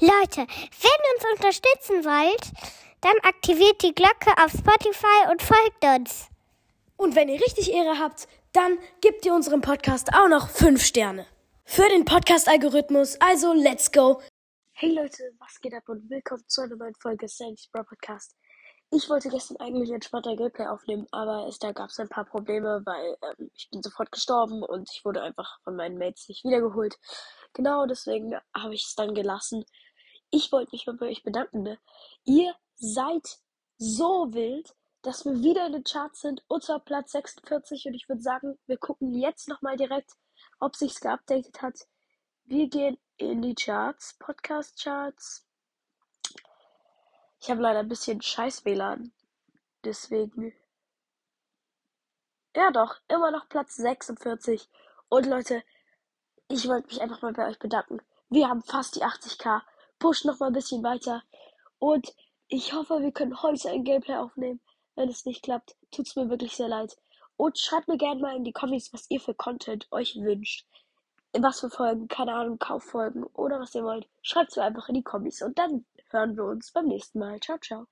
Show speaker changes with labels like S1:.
S1: Leute, wenn ihr uns unterstützen wollt, dann aktiviert die Glocke auf Spotify und folgt uns.
S2: Und wenn ihr richtig Ehre habt, dann gebt ihr unserem Podcast auch noch 5 Sterne. Für den Podcast-Algorithmus, also let's go! Hey Leute, was geht ab und willkommen zu einer neuen Folge Sandy's Bro Podcast. Ich wollte gestern eigentlich entspannter Gameplay aufnehmen, aber es, da gab es ein paar Probleme, weil ähm, ich bin sofort gestorben und ich wurde einfach von meinen Mates nicht wiedergeholt. Genau deswegen habe ich es dann gelassen. Ich wollte mich mal bei euch bedanken. Ne? Ihr seid so wild, dass wir wieder in den Charts sind, unter Platz 46 und ich würde sagen, wir gucken jetzt nochmal direkt, ob sich's geupdatet hat. Wir gehen in die Charts, Podcast Charts. Ich habe leider ein bisschen scheiß WLAN. Deswegen. Ja doch, immer noch Platz 46. Und Leute, ich wollte mich einfach mal bei euch bedanken. Wir haben fast die 80k. Push noch mal ein bisschen weiter. Und ich hoffe, wir können heute ein Gameplay aufnehmen. Wenn es nicht klappt, tut's mir wirklich sehr leid. Und schreibt mir gerne mal in die Comments, was ihr für Content euch wünscht. Was für Folgen, keine Ahnung, Kauffolgen oder was ihr wollt. Schreibt's mir einfach in die Comments und dann hören wir uns beim nächsten Mal. Ciao, ciao.